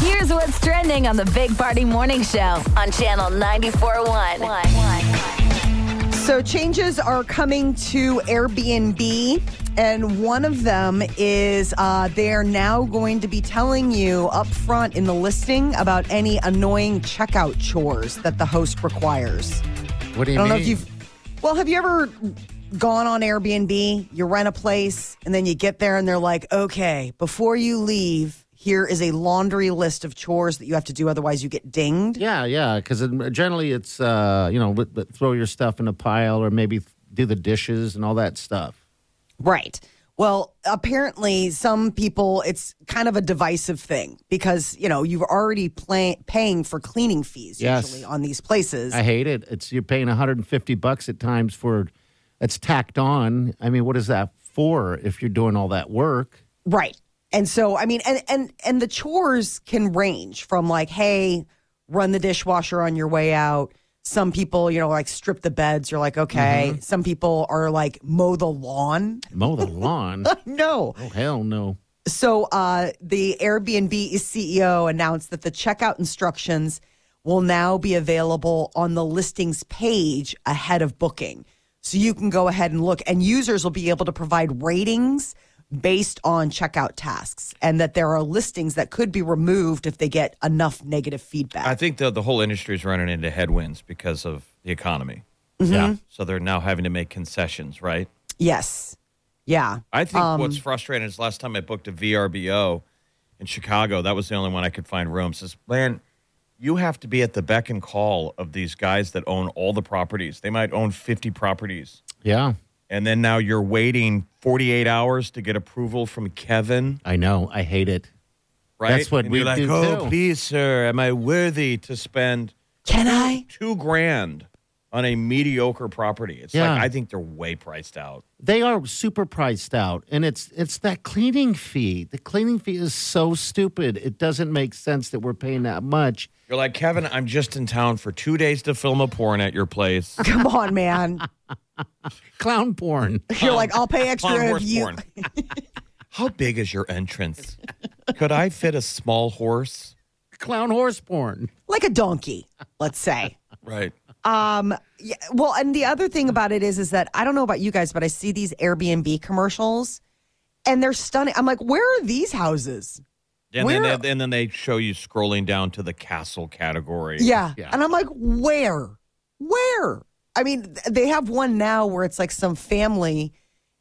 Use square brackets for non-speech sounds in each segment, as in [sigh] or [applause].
Here's what's trending on the Big Party Morning Show on Channel 94.1. So changes are coming to Airbnb, and one of them is uh, they're now going to be telling you up front in the listing about any annoying checkout chores that the host requires. What do you I don't mean? know if you've. Well, have you ever gone on Airbnb? You rent a place, and then you get there, and they're like, "Okay, before you leave, here is a laundry list of chores that you have to do, otherwise you get dinged." Yeah, yeah, because generally it's uh, you know but- but throw your stuff in a pile or maybe do the dishes and all that stuff. Right. Well, apparently, some people, it's kind of a divisive thing because, you know, you've already play, paying for cleaning fees Yes. usually on these places. I hate it. It's you're paying 150 bucks at times for it's tacked on. I mean, what is that for if you're doing all that work? right. And so, I mean, and, and, and the chores can range from like, hey, run the dishwasher on your way out. Some people, you know, like strip the beds. You're like, okay. Mm-hmm. Some people are like mow the lawn. Mow the lawn? [laughs] No. oh hell no. So uh, the Airbnb CEO announced that the checkout instructions will now be available on the listings page ahead of booking. So you can go ahead and look, and users will be able to provide ratings based on checkout tasks, and that there are listings that could be removed if they get enough negative feedback. I think the the whole industry is running into headwinds because of the economy. Mm-hmm. Yeah. So they're now having to make concessions, right? yes. Yeah. I think Um, what's frustrating is last time I booked a VRBO in Chicago, that was the only one I could find rooms. Is man, you have to be at the beck and call of these guys that own all the properties. They might own 50 properties. Yeah, And then now you're waiting 48 hours to get approval from Kevin, I know. I hate it. right? That's what and we you're like, do, oh, too." please, sir, am I worthy to spend Can I? two grand on a mediocre property? It's Yeah. like, I think they're way priced out. They are super priced out, and it's it's that cleaning fee. The cleaning fee is so stupid. It doesn't make sense that we're paying that much. You're like, Kevin, I'm just in town for two days to film a porn at your place. [laughs] Come on, man. Clown porn. [laughs] You're like, I'll pay extra Clown if horse you. porn. [laughs] How big is your entrance? Could I fit a small horse? Clown horse porn. like a donkey, let's say. Right. Um, yeah, well, and the other thing about it is, is that I don't know about you guys, but I see these Airbnb commercials, and they're stunning. I'm like, where are these houses? And Where- then, they, and then they show you scrolling down to the castle category. Yeah. Yeah. and I'm like, where, where? I mean, they have one now where it's like some family,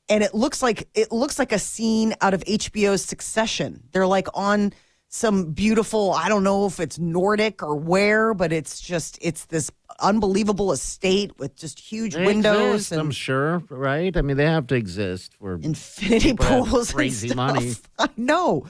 and it looks like it looks like a scene out of HBO's Succession. They're like on some beautiful, I don't know if it's Nordic or where, but it's just it's this unbelievable estate with just huge They windows exist, I'm sure, right? I mean, they have to exist for infinity pools crazy and stuff. money. [laughs] I know,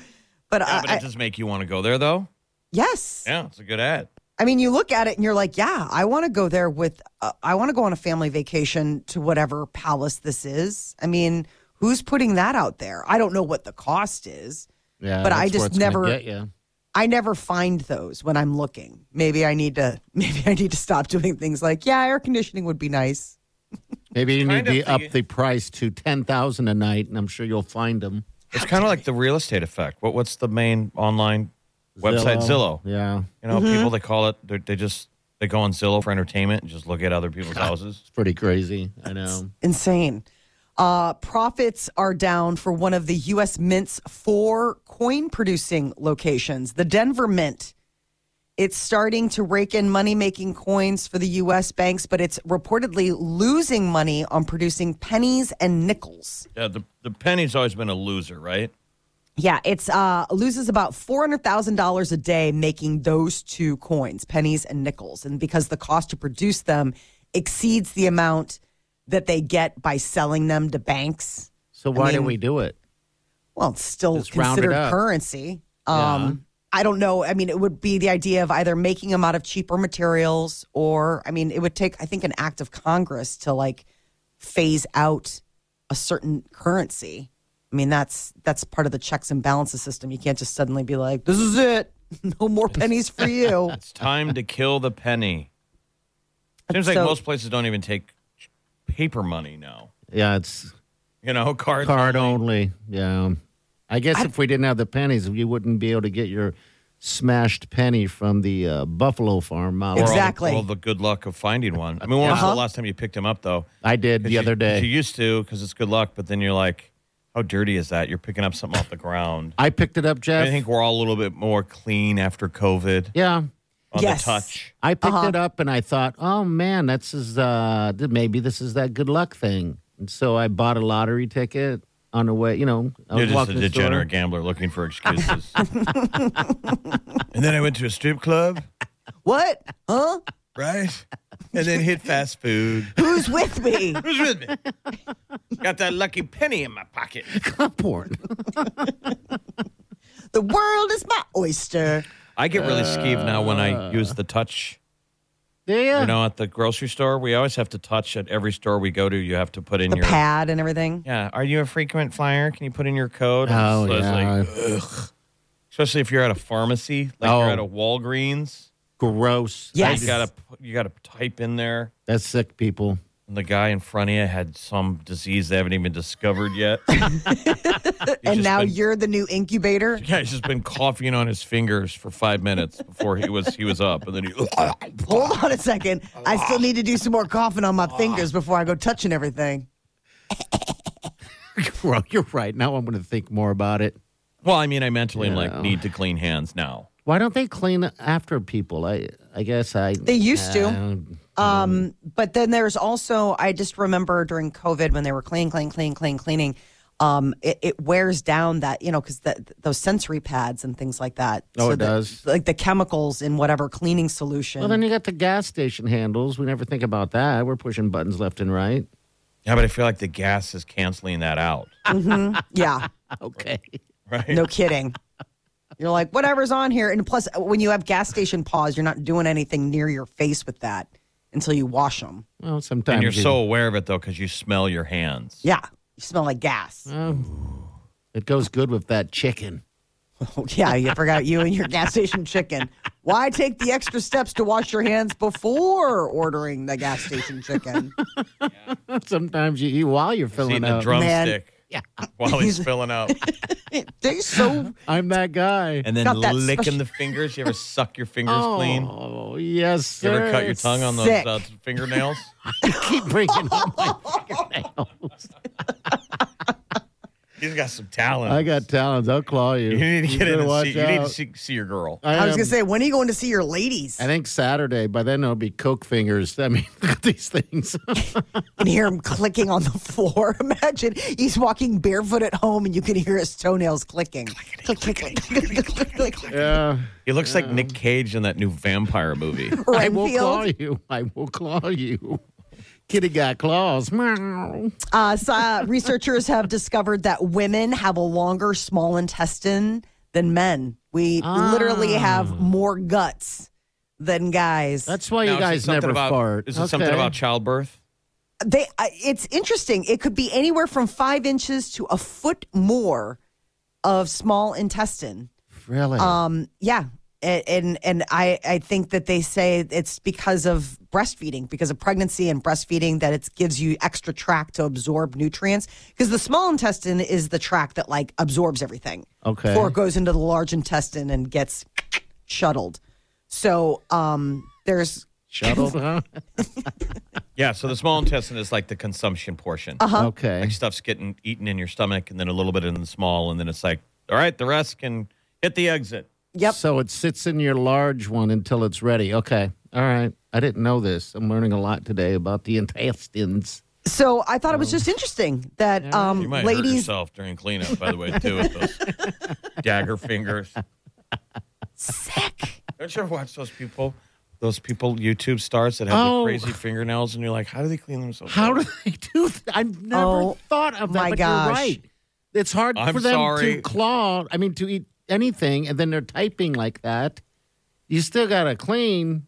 but, Yeah, I, but I- it does make you want to go there, though. yes, Yeah, it's a good ad. I mean, you look at it and you're like, yeah, I want to go there with, uh, I want to go on a family vacation to whatever palace this is. I mean, who's putting that out there? I don't know what the cost is. yeah. But I just never- I never find those when I'm looking. Maybe I need to, [laughs] maybe I need to stop doing things like, yeah, air conditioning would be nice. [laughs] Maybe you need to of up the- the price to ten thousand a night, and I'm sure you'll find them. It's kind of like the real estate effect. What What's the main online website? Zillow. Yeah, You know, Mm-hmm. people they call it. they're- They just they go on Zillow for entertainment and just look at other people's [laughs] houses. it's pretty crazy. I know. Insane. Uh, profits are down for one of the U.S. Mint's four coin producing locations, the Denver Mint. It's starting to rake in money making coins for the U.S. banks, but it's reportedly losing money on producing pennies and nickels. Yeah, the the penny's always been a loser, right? Yeah, it's uh, loses about four hundred thousand dollars a day making those two coins, pennies and nickels, and because the cost to produce them exceeds the amount that they get by selling them to banks. So why do mean- we do it? Well, it's still Just it considered up. currency. Yeah. Um, I don't know. I mean, it would be the idea of either making them out of cheaper materials or, I mean, it would take, I think, an act of Congress to like phase out a certain currency. I mean, that's that's part of the checks and balances system. You can't just suddenly be like, "This is it, [laughs] no more pennies for you." [laughs] It's time to kill the penny. Seems like most places don't even take paper money now. Yeah, it's You know, card card only. only. Yeah. I guess if we didn't have the pennies, you wouldn't be able to get your smashed penny from the uh, Buffalo Farm model. Or all the- Exactly. All the, good luck of finding one. I mean, when was Uh-huh. the last time you picked him up, though? I did the you- other 'cause day. You used to because it's good luck, but then you're like, how dirty is that? You're picking up something off the ground. I picked it up, Jeff. I think we're all a little bit more clean after COVID yeah. on Yes. the touch. I picked Uh-huh. it up and I thought, oh man, that's is uh, maybe this is that good luck thing. And so I bought a lottery ticket on the way. You know, I You're was just a walking store. degenerate gambler looking for excuses. [laughs] and then I went to a strip club, [laughs] What? Huh? right? And then hit fast food. [laughs] Who's with me? [laughs] Who's with me? Got that lucky penny in my pocket. Porn. [laughs] The world is my oyster. I get really uh, skeeved now when I use the touch. Yeah. You know, at the grocery store, we always have to touch at every store we go to. You have to put in The your pad and everything. Yeah. Are you a frequent flyer? Can you put in your code? Oh, So yeah. like, ugh. Especially if you're at a pharmacy, like Oh. you're at a Walgreens. Gross. Yes. You gotta you gotta type in there. That's sick, people. And the guy in front of you had some disease they haven't even discovered yet. [laughs] And now been- you're the new incubator. [laughs] yeah, he's just been coughing on his fingers for five minutes before he was he was up, and then he. [laughs] Hold on a second. I still need to do some more coughing on my fingers before I go touching everything. Well, you're right. Now I'm going to think more about it. Well, I mean, I mentally am like need to clean hands now. Why don't they clean after people? I I guess I. They used to. Um, but then there's also, I just remember during COVID when they were clean, clean, clean, clean, cleaning. Um, it, it wears down that you know because those sensory pads and things like that. Oh, it the- does? Like the chemicals in whatever cleaning solution. well, then you got the gas station handles. We never think about that. We're pushing buttons left and right. Yeah, but I feel like the gas is canceling that out. yeah, [laughs] Okay. Right? no kidding. You're like whatever's on here, and plus uh, when you have gas station paws, you're not doing anything near your face with that until you wash them. Well, sometimes And you're you- so aware of it though because you smell your hands. Yeah, you smell like gas. It goes good with that chicken. [laughs] Oh, yeah, you forgot you and your gas station chicken. Why take the extra steps to wash your hands before ordering the gas station chicken? [laughs] Sometimes you eat while you're filling eating a up. drumstick [laughs] Yeah. while he's [laughs] filling out, [laughs] They so I'm that guy. and then Got that licking special- the fingers. You ever suck your fingers clean? Oh yes, You sir. ever cut your tongue on those Sick. uh, fingernails? Keep bringing up my fingernails. He's got some talent. I got talents. I'll claw you. You need to You get in better and see. You need to see, see your girl. I was am- gonna say, when are you going to see your ladies? I think Saturday. By then it'll be Coke fingers. I mean, [laughs] look at these things. [laughs] and hear him clicking on the floor. [laughs] Imagine he's walking barefoot at home and you can hear his toenails clicking. Click, click, click, click, click, click, click. yeah. He looks like Nick Cage in that new vampire movie. I will claw you. I will claw you. Kitty got claws. Uh, so, uh, researchers have discovered that women have a longer small intestine than men. We literally have more guts than guys. That's why Now, you guys something never about, fart. Is it something about childbirth? they uh, it's interesting it could be anywhere from five inches to a foot more of small intestine really? um yeah and and, and i i think that they say it's because of breastfeeding because of pregnancy and breastfeeding that it gives you extra tract to absorb nutrients because the small intestine is the tract that like absorbs everything Okay. before it goes into the large intestine and gets shuttled so um there's Shuttled, [laughs] huh? [laughs] Yeah. So the small intestine is like the consumption portion. Uh-huh. Okay. Like stuff's getting eaten in your stomach, and then a little bit in the small, and then it's like, all right, the rest can hit the exit. Yep. So it sits in your large one until it's ready. Okay. All right. I didn't know this. I'm learning a lot today about the [laughs] intestines. So I thought it was just interesting that um, You might hurt ladies. yourself during cleanup, by the way, too, with those [laughs] dagger fingers. Sick. Don't you ever watch those people? Those people, YouTube stars that have Oh. the crazy fingernails, and you're like, how do they clean themselves? How do they do that? I've never Oh, thought of that. my but gosh. you're right. It's hard I'm for them sorry. to claw. I mean, to eat anything, and then they're typing like that. You still got to clean.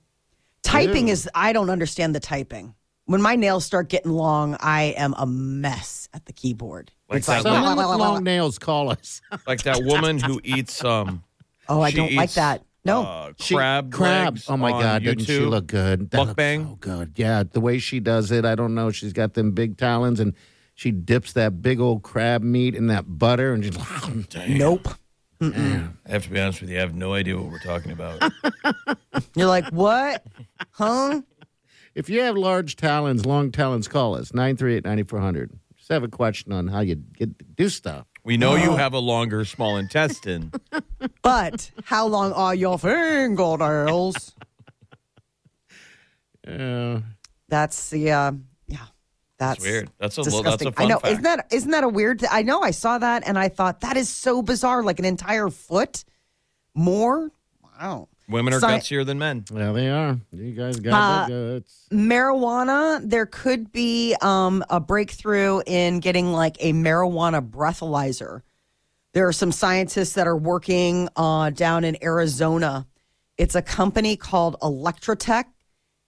Typing Ew. is, I don't understand the typing. When my nails start getting long, I am a mess at the keyboard. Like it's that like, little- Someone with long nails, call us. [laughs] Like that woman who eats um oh, I don't like that. No. uh, She- crab crab. legs Oh my god, doesn't she look good? That looks Mukbang? so good. Yeah, the way she does it, I don't know. She's got them big talons, and she dips that big old crab meat in that butter, and she's [laughs] nope. I have to be honest with you, I have no idea what we're talking about. [laughs] You're like, what? Huh? If you have large talons, long talons, call us 938 9400. Just have a question on how you get do stuff. we know you have a longer small intestine. [laughs] But how long are your fingernails? [laughs] Uh, That's the, uh, yeah. That's That's weird. That's a little- that's a disgusting. fun I know. fact. Isn't that isn't that a weird? I know. I saw that and I thought that is so bizarre. Like an entire foot more. Wow. Women are Sci- gutsier than men. Yeah, they are. You guys got Uh, the guts. marijuana there could be um, a breakthrough in getting like a marijuana breathalyzer there are some scientists that are working uh, down in arizona it's a company called ElectraTect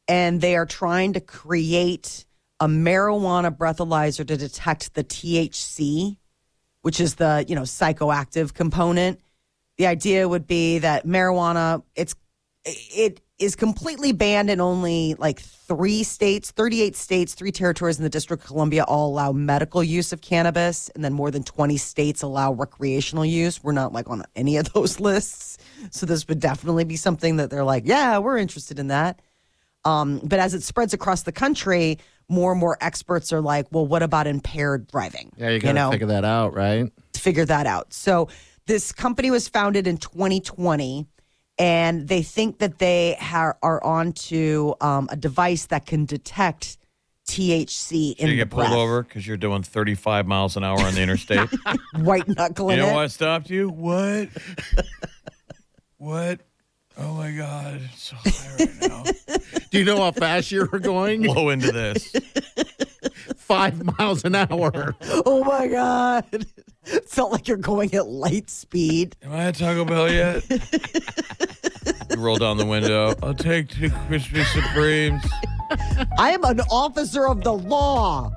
and they are trying to create a marijuana breathalyzer to detect the thc which is the you know psychoactive component. The idea would be that marijuana it's it is completely banned in only like three states 38 states three territories in the district of columbia all allow medical use of cannabis and then more than 20 states allow recreational use. We're not like on any of those [laughs] lists. So this would definitely be something that they're like yeah we're interested in that um, but as it spreads across the country more and more experts are like well what about impaired driving Yeah, you got to figure that out, right? figure that out. So this company was founded in 2020, and they think that they ha- are onto um, a device that can detect THC in you get pulled breath. over because you're doing 35 miles an hour on the interstate. [laughs] White knuckling you know it. I stopped you? What? [laughs] what? Oh my God. It's so high right now. [laughs] Do you know how fast you were going? Blow into this. [laughs] Five miles an hour. Oh my god! It Felt like you're going at light speed. Am I at Taco Bell yet? you roll down the window. I'll take two Crispy Supremes. I am an officer of the law.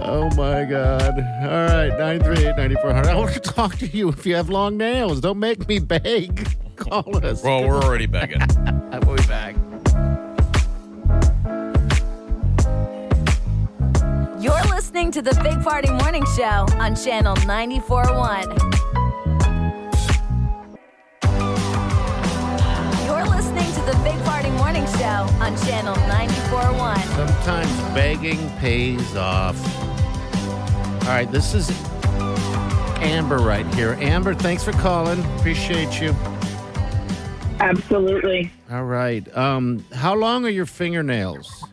Oh my God. All right, 938 9400. I want to talk to you if you have long nails. Don't make me beg. [laughs] Call us. Well, we're already begging. [laughs] We'll be back. You're listening to the Big Party Morning Show on Channel 94.1. the Big Party Morning Show on Channel 94.1. Sometimes begging pays off. All right, this is Amber right here. Amber, thanks for calling. Appreciate you. Absolutely. All right. Um, how long are your fingernails?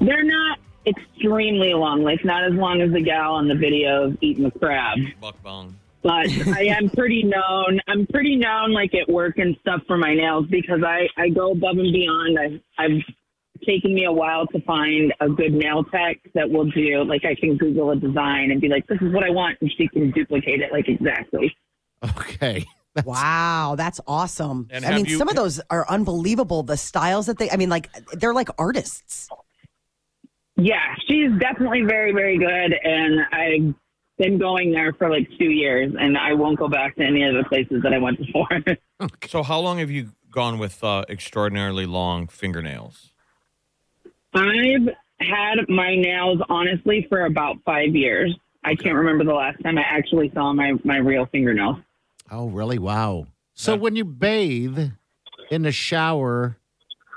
They're not extremely long, like not as long as the gal on the video of eating the crab. Mukbang. But I am pretty known. I'm pretty known, like at work and stuff, for my nails because I I go above and beyond. I, I've taken me a while to find a good nail tech that will do. Like I can Google a design and be like, "This is what I want," and she can duplicate it like exactly. Okay. [laughs] Wow, that's awesome. I mean, you- some of those are unbelievable. The styles that they, I mean, like they're like artists. Yeah, she's definitely very, very good, and I've been going there for like two years, and I won't go back to any of the places that I went before. [laughs] So, how long have you gone with uh, extraordinarily long fingernails? I've had my nails honestly for about five years. I can't remember the last time I actually saw my my real fingernail. Oh, really? Wow. So Yeah. when you bathe in the shower,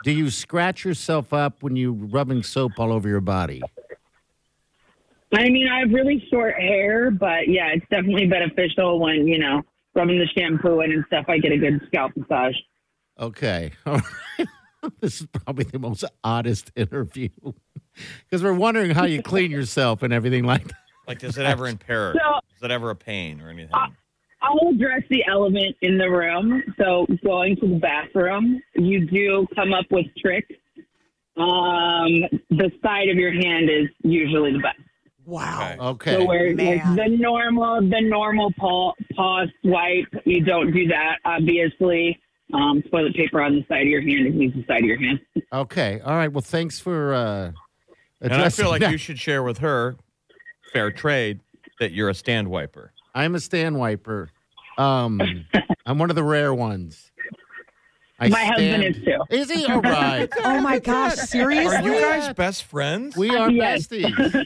do you scratch yourself up when you're rubbing soap all over your body? I mean, I have really short hair, but yeah, it's definitely beneficial when you know rubbing the shampoo in and stuff. I get a good scalp massage. Okay. [laughs] All right. [laughs] this is probably the most oddest [laughs] interview because we're wondering how you clean yourself and everything like that. Like, does it ever impair? So- Is it ever a pain or anything? I'll address the element in the room. So going to the bathroom, you do come up with tricks. Um, the side of your hand is usually the best. Wow. Okay. So where like, the normal, the normal paw, paw swipe, you don't do that. Obviously, um, toilet paper on the side of your hand and use the side of your hand. [laughs] Okay. All right. Well, thanks for. Uh, And I feel like that. you should share with her, fair trade, that you're a stand wiper. I'm a stand wiper. Um, [laughs] I'm one of the rare ones. I My husband is too. Is he all [laughs] right? Oh my gosh, seriously? Are you guys best friends? We are Yes. besties.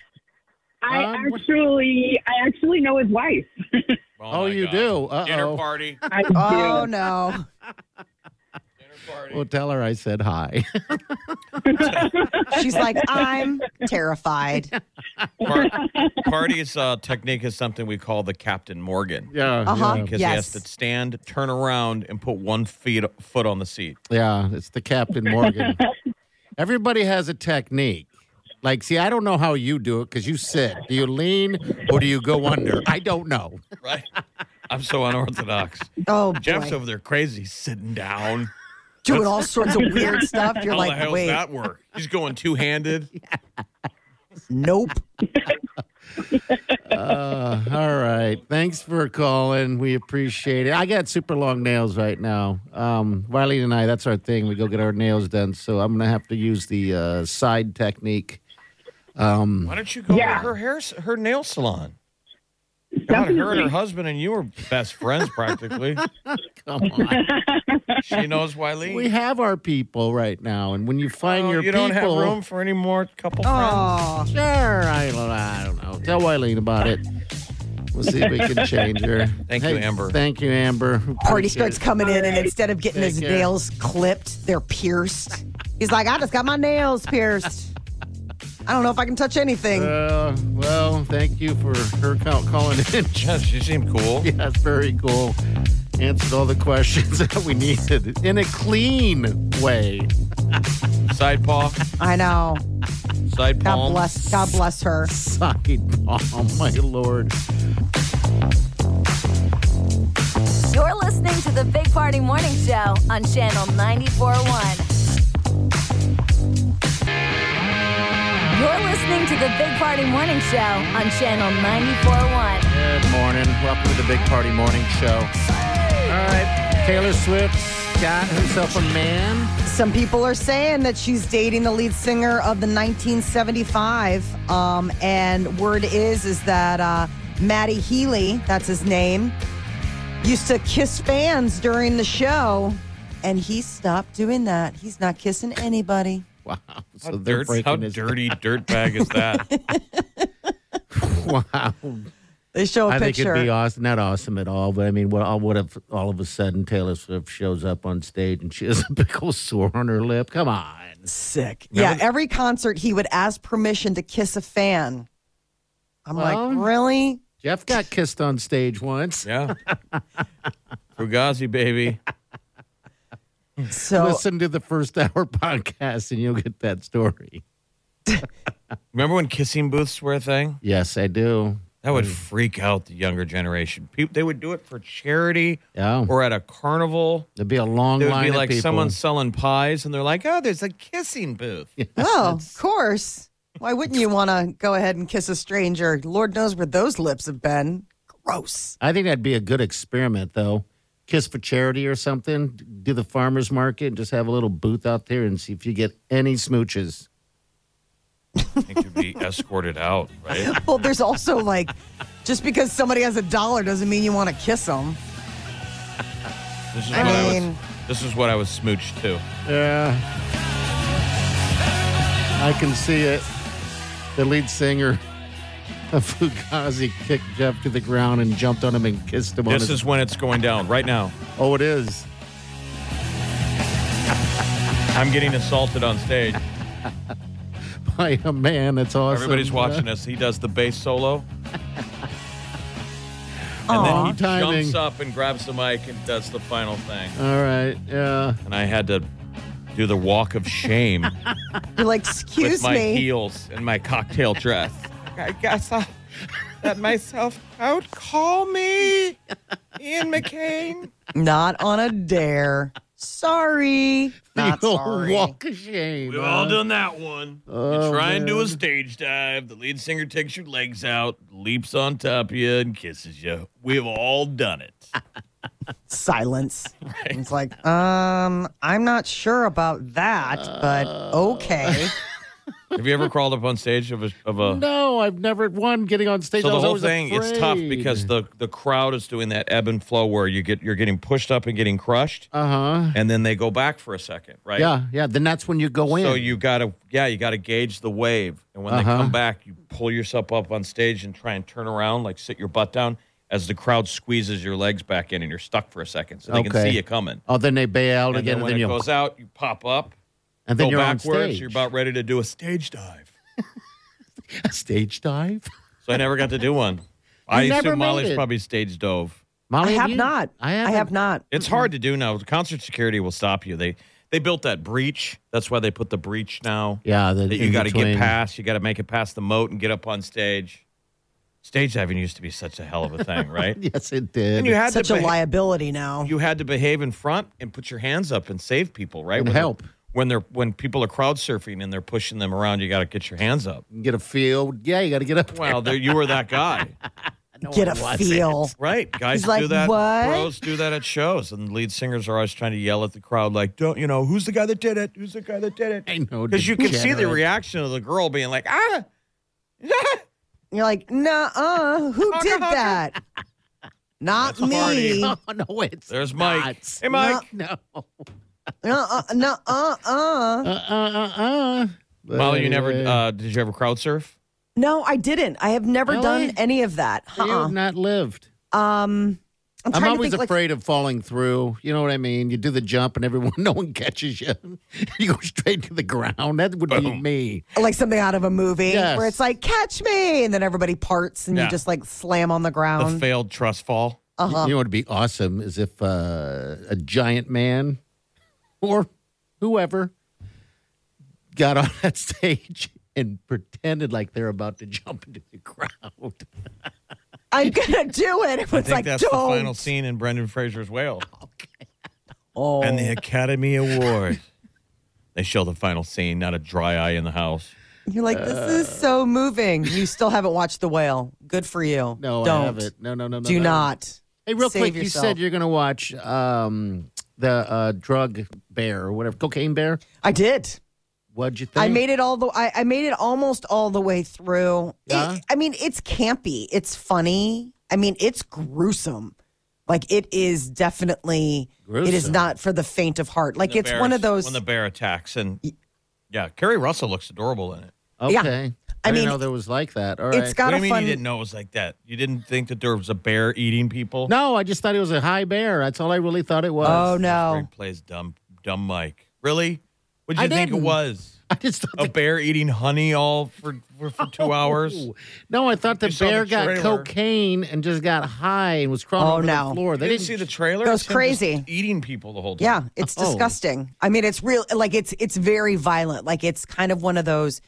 I Um, actually, I actually know his wife. [laughs] Oh, my you God. do? Uh-oh. Dinner party. [laughs] I Oh do. no. Dinner party. Well, tell her I said hi. [laughs] She's like, I'm terrified. Par- party's uh, technique is something we call the Captain Morgan. yeah. Uh-huh. Yeah. Because he has to stand, turn around, and put one feet, foot on the seat. Yeah, it's the Captain Morgan. Everybody has a technique. Like, see, I don't know how you do it because you sit. Do you lean or do you go under? I don't know. [laughs] Right? I'm so unorthodox. [laughs] Oh, Jeff's boy. over there crazy, sitting down. doing all sorts of weird [laughs] stuff. You're How the like, hell's wait, that work? He's going two handed. nope. Uh, all right. Thanks for calling. We appreciate it. I got super long nails right now. Um, Wiley and I, that's our thing. We go get our nails done. So I'm going to have to use the uh, side technique. Um, Why don't you go Yeah. to her hair, her nail salon? God, her and her husband and you are best friends practically. [laughs] come on. she knows Wileen. we have our people right now. And when you find Oh, your you people. don't have room for any more couple friends. Oh, Sure, I don't, I don't know. Tell Wileen about it. We'll see if we can change her. [laughs] Thank you, Amber. Thank you, Amber. Party starts coming in, and instead of getting Take his care. nails clipped, they're pierced. He's like, I just got my nails pierced. I don't know if I can touch anything. Uh, well, thank you for her call- calling in. [laughs] Yeah, she seemed cool. [laughs] Yeah, that's very cool. Answered all the questions [laughs] that we needed in a clean way. Side paw, I know. side God bless. God bless her. Side palm, my lord. You're listening to the Big Party Morning Show on Channel 94.1. You're listening to the Big Party Morning Show on Channel 94.1. Good morning. Welcome to the Big Party Morning Show. All right, Taylor Swift's got herself a man. Some people are saying that she's dating the lead singer of the 1975. Um, and word is is that uh, Matty Healy, that's his name, used to kiss fans during the show, and he stopped doing that. He's not kissing anybody. Wow. How, So they're dirt, breaking how his dirty dirtbag is that? [laughs] Wow. They show a I think picture. it'd be awesome. Not awesome at all, but I mean, what, what if all of a sudden Taylor Swift shows up on stage and she has a [laughs] big old sore on her lip? Come on. Sick. Yeah, every concert he would ask permission to kiss a fan. I'm Well- like, really? Jeff got kissed on stage once. yeah. [laughs] Fugazi, baby. So Listen to the first [laughs] hour podcast and you'll get that story. [laughs] Remember when kissing booths were a thing? Yes, I do. That would mm. freak out the younger generation. People, they would do it for charity Yeah. or at a carnival. There'd be a long There would line be of like people. someone selling pies, and they're like, "Oh, there's a kissing booth." [laughs] Oh, of course. Why wouldn't you want to go ahead and kiss a stranger? Lord knows where those lips have been. Gross. I think that'd be a good experiment, though. Kiss for charity or something. Do the farmer's market and just have a little booth out there and see if you get any smooches. I think you'd be escorted out, right? [laughs] Well, there's also like, just because somebody has a dollar doesn't mean you want to kiss them. This is I what I mean- was. This is what I was smooched to. Yeah. I can see it. The lead singer of Fugazi kicked Jeff to the ground and jumped on him and kissed him on This his is when it's going down right now. Oh, it is. [laughs] I'm getting assaulted on stage. [laughs] By a man. That's awesome. Everybody's watching us. He does the bass solo. [laughs] And Aw. then he Timing. jumps up and grabs the mic and does the final thing. All right. Yeah. And I had to do the walk of shame You're like, with excuse my me. heels and my cocktail dress. I guess I'll let myself out. Call me Ian McCain. Not on a dare. Sorry. Not the old sorry. walk of shame. We've huh? all done that one. Oh, you try and do a stage dive. The lead singer takes your legs out, leaps on top of you, and kisses you. We've all done it. [laughs] Silence. It's like, um, I'm not sure about that, but okay. [laughs] Have you ever crawled up on stage of a of a? [laughs] No, I've never one getting on stage. So the whole thing, it's tough because the the crowd is doing that ebb and flow where you get you're getting pushed up and getting crushed, uh huh. and then they go back for a second, right? Yeah, yeah. Then that's when you go in. So you gotta, yeah, you gotta gauge the wave, and when they Uh-huh. come back, you pull yourself up on stage and try and turn around, like sit your butt down, as the crowd squeezes your legs back in, and you're stuck for a second, so they can see you coming. oh, then they bail And again, then and when then it you goes out, you pop up, and then go you're on backwards. stage. You're about ready to do a stage dive. [laughs] a stage dive. So I never got to do one. I never assume Molly's it. probably stage dove. Molly, I have you? not. I I haven't. have not. It's hard to do now. Concert security will stop you. They they built that breach. That's why they put the breach now. Yeah, the, that you got to get past. You got to make it past the moat and get up on stage. Stage diving used to be such a hell of a thing, right? [laughs] Yes, it did. and you had Such to a liability now. You had to behave in front and put your hands up and save people, right? And When they're- help. When they're when people are crowd surfing and they're pushing them around. You got to get your hands up. get a feel. Yeah, you got to get up. Well, there, you were that guy, [laughs] [laughs] Get a feel. right? Guys He's do like, that. "What?" Pros do that at shows, and lead singers are always trying to yell at the crowd, like, "Don't you know who's the guy that did it? Who's the guy that did it?" I know, because you can see the reaction of the girl being like, "Ah." [laughs] You're like, nah, uh, who did that? Not That's me. Oh no, it's There's Mike. not. Hey, Mike. No. Uh, uh, uh, uh. Uh uh uh uh. Molly, you never uh, did you ever crowd surf? No, I didn't. I have never Really? done any of that. You've Uh-uh. not lived. Um, I'm, I'm trying always to think, like, afraid of falling through. You know what I mean? You do the jump and everyone, [laughs] no one catches you. [laughs] You go straight to the ground. That would be Boom. me. like something out of a movie Yes. where it's like, catch me. And then everybody parts and Yeah. you just like slam on the The ground. failed trust fall. uh-huh. You know what would be awesome is if uh, a giant man or whoever got on that [laughs] stage and pretended like they're about to jump into the crowd. I'm going to do it. I It's think like, that's don't. the final scene in Brendan Fraser's Whale. [laughs] Okay. Oh. And the Academy Award. they show the final scene, not a dry eye in the house. You're like, this is so moving. You still haven't watched The Whale. Good for you. No, don't. I haven't. No, no, no, no. Do no. not. Hey, real Save quick, you said you're going to watch um, the uh, drug bear or whatever, cocaine bear. I did. What'd you think? I made it all the. I, I made it almost all the way through. It- Yeah? I mean, it's campy. It's funny. I mean, it's gruesome. Like it is definitely. Gruesome. It is not for the faint of heart. Like it's bear- one of those. when the bear attacks, and yeah, Keri Russell looks adorable in it. Okay. Yeah. I, I didn't mean, know there was like that. All it's right. got what do a you mean fun. you didn't know it was like that? You didn't think that there was a bear eating people? No, I just thought it was a high bear. That's all I really thought it was. Oh Where he no! plays dumb, dumb Mike. Really? What did you I think it didn't. was? [laughs] I just thought A the bear eating honey all for for, for two [laughs] oh. hours? No, I thought the You bear the got cocaine and just got high and was crawling Oh, over no. the floor. They They didn't see the trailer. Goes It's him just crazy. eating people the whole time. Yeah, it's Oh. disgusting. I mean, it's real. Like it's it's very violent. Like it's kind of one of those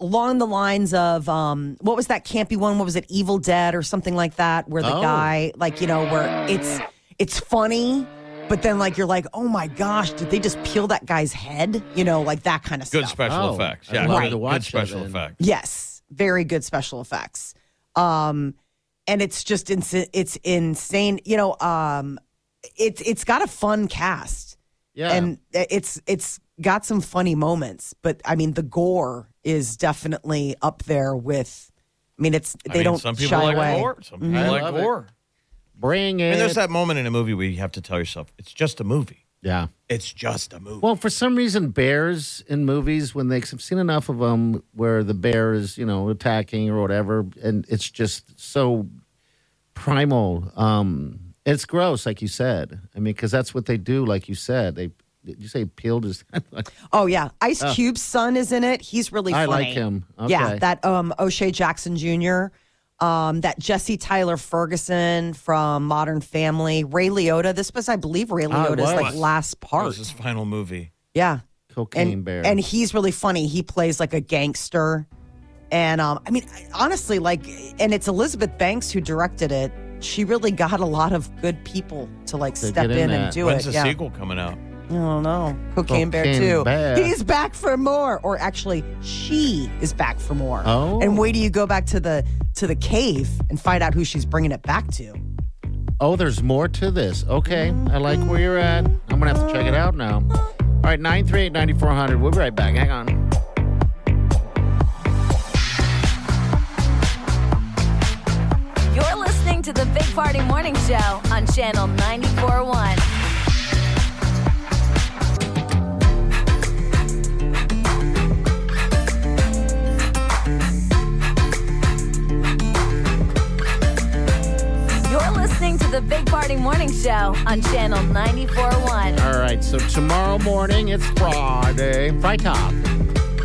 along the lines of um, what was that campy one? What was it? Evil Dead or something like that, where the Oh. guy like you know where it's it's funny. But then, like, you're like, oh my gosh, did they just peel that guy's head? You know, like that kind of Good stuff. special Oh, effects. I'd Yeah, love good, to watch good special then. effects. Yes, very good special effects. Um, and it's just ins- it's insane. You know, um, it's it's got a fun cast. yeah. and it's it's got some funny moments but i mean the gore is definitely up there with i mean it's I they mean, don't Some people shy like away gore. Some people I like love it. gore. Bring I it. mean, there's that moment in a movie where you have to tell yourself, it's just a movie. yeah. It's just a movie. Well, for some reason, bears in movies, when they, I've seen enough of them where the bear is, you know, attacking or whatever, and it's just so primal. Um, it's gross, like you said. I mean, because that's what they do, like you said. They, did you say peeled his? [laughs] oh yeah ice cube's son is in it he's really Funny. I like him. yeah that um o'shea jackson jr um that jesse tyler ferguson from modern family ray liotta this was i believe ray Ah, it liotta's like last That part was his final movie. yeah Cocaine and, bear. and he's really funny. He plays like a gangster. And um, I mean, honestly, like, and it's Elizabeth Banks who directed it. She really got a lot of good people to like To step in in, and that. do When's it. the Yeah. sequel coming out? I don't know. Cocaine, Bear Cocaine too. Bear. He's back for more, or actually, she is back for more. Oh. and wait till you go back to the to the cave and find out who she's bringing it back to. Oh, there's more to this. Okay. I like where you're at. I'm going to have to check it out now. All right, 938 9400. We'll be right back. Hang on. You're listening to the Big Party Morning Show on Channel 94.1. Show on Channel 94.1. All right, so tomorrow morning, it's Friday. Talk.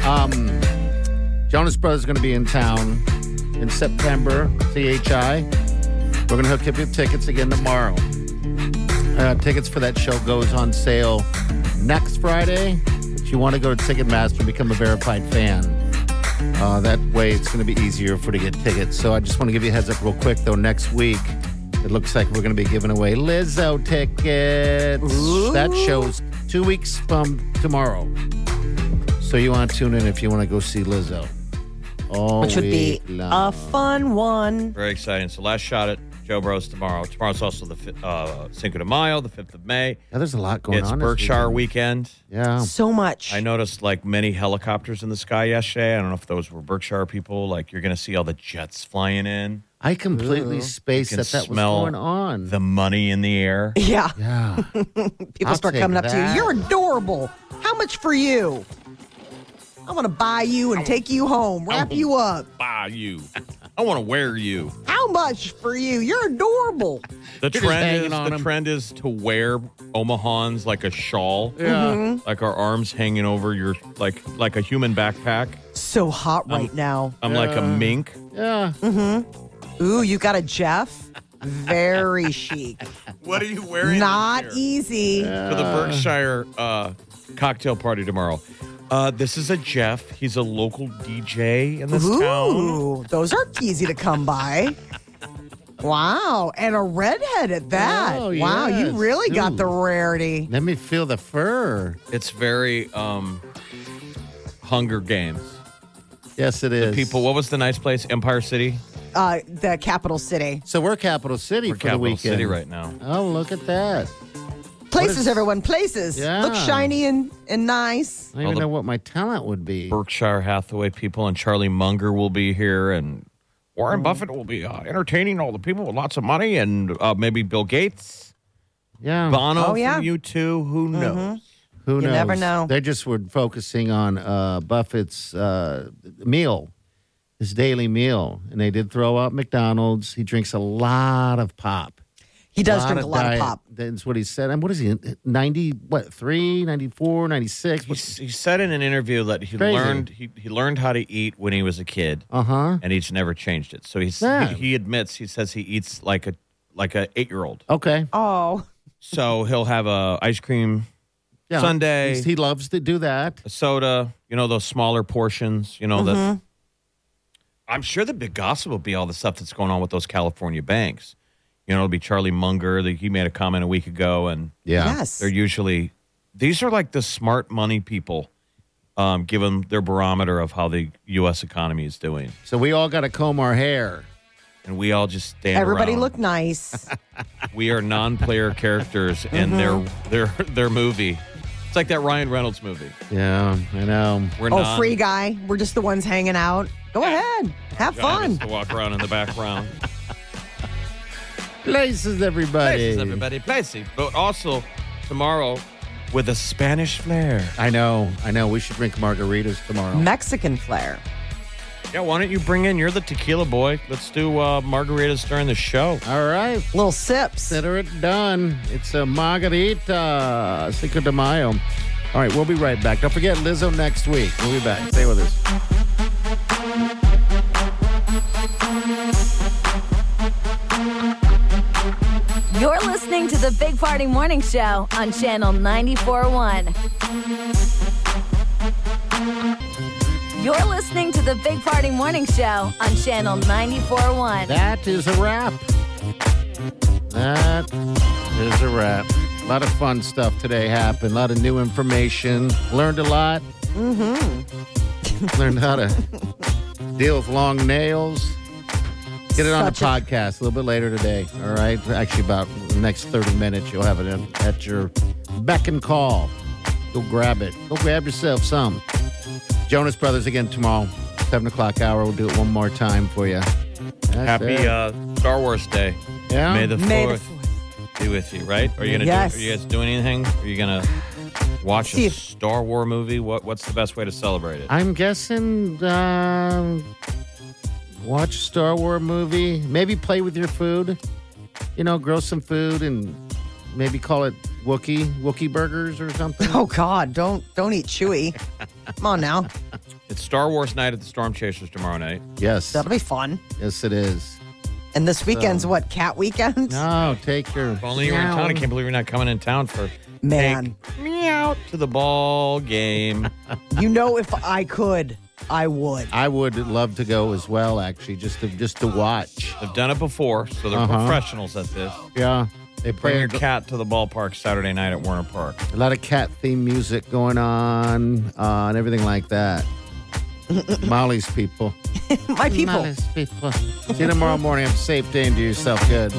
Um, Jonas Brothers going to be in town in September, CHI. We're going to hook up your tickets again tomorrow. Uh, tickets for that show goes on sale next Friday. If you want to go to Ticketmaster and become a verified fan, uh, that way it's going to be easier for to get tickets. So I just want to give you a heads up real quick, though. Next week, it looks like we're going to be giving away Lizzo tickets. That show's two weeks from tomorrow. So you want to tune in if you want to go see Lizzo. All Which would be long. a fun one. Very exciting. So last shot at Joe Bros tomorrow. Tomorrow's also the fi- uh, Cinco de Mayo, the 5th of May. Yeah, there's a lot going it's on. It's Berkshire weekend. weekend. Yeah. So much. I noticed like many helicopters in the sky yesterday. I don't know if those were Berkshire people. Like you're going to see all the jets flying in, I completely spaced You that can that was smell going on. the money in the air. Yeah. yeah. [laughs] People I'll start take coming up to that. you. You're adorable. How much for you? I want to buy you and take you home, wrap you up. Buy you. I want to wear you. How much for you? You're adorable. The just trend hanging is on the 'em. trend is to wear Omahans like a shawl. Yeah. Mm-hmm. Like our arms hanging over your like like a human backpack. So hot right now. I'm like a mink. Yeah. Mm-hmm. Ooh, you got a Jeff? Very chic. What are you wearing? Not easy. for the Berkshire uh, cocktail party tomorrow. Uh, this is a Jeff. He's a local DJ in this town. Ooh, those aren't easy to come by. Wow, and a redhead at that. Oh, wow, you really got Ooh. the rarity. Let me feel the fur. It's very um, Hunger Games. Yes, it is. People, what was the nice place? Empire City. Uh, the capital city. So we're capital city We're for the capital weekend. city right now. Oh, look at that. Places, is- everyone, places. Yeah. Look shiny and, and nice. I don't even the- know what my talent would be. Berkshire Hathaway people and Charlie Munger will be here, and Warren Buffett will be uh, entertaining all the people with lots of money, and uh, maybe Bill Gates, Yeah. Bono Oh, yeah. from U2. Who knows? Who You knows? never know. They just were focusing on uh, Buffett's uh, meal, his daily meal, and they did throw out McDonald's. He drinks a lot of pop. He does drink a lot diet. of pop. That's what he said. And what is he? 90, what, 3, 94, 96? He, he said in an interview that he Crazy. learned he, he learned how to eat when he was a kid, Uh huh. and he's never changed it. So he's, Yeah. he, he admits he says he eats like a like a eight year old. Okay. Oh, So he'll have a ice cream, Yeah. sundae. He loves to do that. a soda, you know those smaller portions. You know Mm-hmm. that. I'm sure the big gossip will be all the stuff that's going on with those California banks. You know, it'll be Charlie Munger. The, he made a comment a week ago, and Yeah. yes. they're usually these are like the smart money people, um, given their barometer of how the U.S. economy is doing, So we all got to comb our hair. and we all just stand. Everybody around. look nice. [laughs] We are non-player characters in Mm-hmm. their their their movie. It's like that Ryan Reynolds movie. Yeah, I know. We're oh, non- free guy. We're just the ones hanging out. Go ahead. Have John fun. to walk around in the background. Places, everybody. Places, everybody, places. But also tomorrow with a Spanish flair. I know. I know. We should drink margaritas tomorrow. Mexican flair. Yeah, why don't you bring in? You're the tequila boy. Let's do uh, margaritas during the show. All right. Little sips. Consider it done. It's a margarita, Cinco de Mayo. All right, we'll be right back. Don't forget Lizzo next week. We'll be back. Stay with us. You're listening to the Big Party Morning Show on Channel 94.1. You're listening to the Big Party Morning Show on Channel 94.1. That is a wrap. That is a wrap. A lot of fun stuff today happened. A lot of new information. Learned a lot. Mm-hmm. Learned how to deal with long nails. Get it on the Such a- podcast a little bit later today. All right. Actually, about the next 30 minutes, you'll have it in, at your beck and call. Go grab it. Go grab yourself some. Jonas Brothers again tomorrow, 7 o'clock hour. We'll do it one more time for you. That's Happy uh, Star Wars Day. yeah? May the May the fourth be with you. Right? Are you gonna? Yes. Do, are you guys doing anything? Are you gonna watch See a if- Star War movie? What What's the best way to celebrate it? I'm guessing um, watch a Star Wars movie. Maybe play with your food. You know, grow some food and maybe call it Wookie Wookie burgers or something. Oh God, don't don't eat Chewie. [laughs] Come on now, It's Star Wars night at the Storm Chasers tomorrow night. Yes, that'll be fun. yes, it is. And this weekend's what? Cat weekend? No, take your. If only you were in town. I can't believe you're not coming in town for Man, take me out to the ball game. [laughs] you know, if I could, I would. I would love to go as well. Actually, just to just to watch. They've done it before, so they're Uh-huh. professionals at this. Yeah, they Bring your cat to the ballpark Saturday night at Werner Park. a lot of cat theme music going on uh, and everything like that. [laughs] Molly's people. My people. Molly's people. See you tomorrow morning. Have a safe day and do yourself good.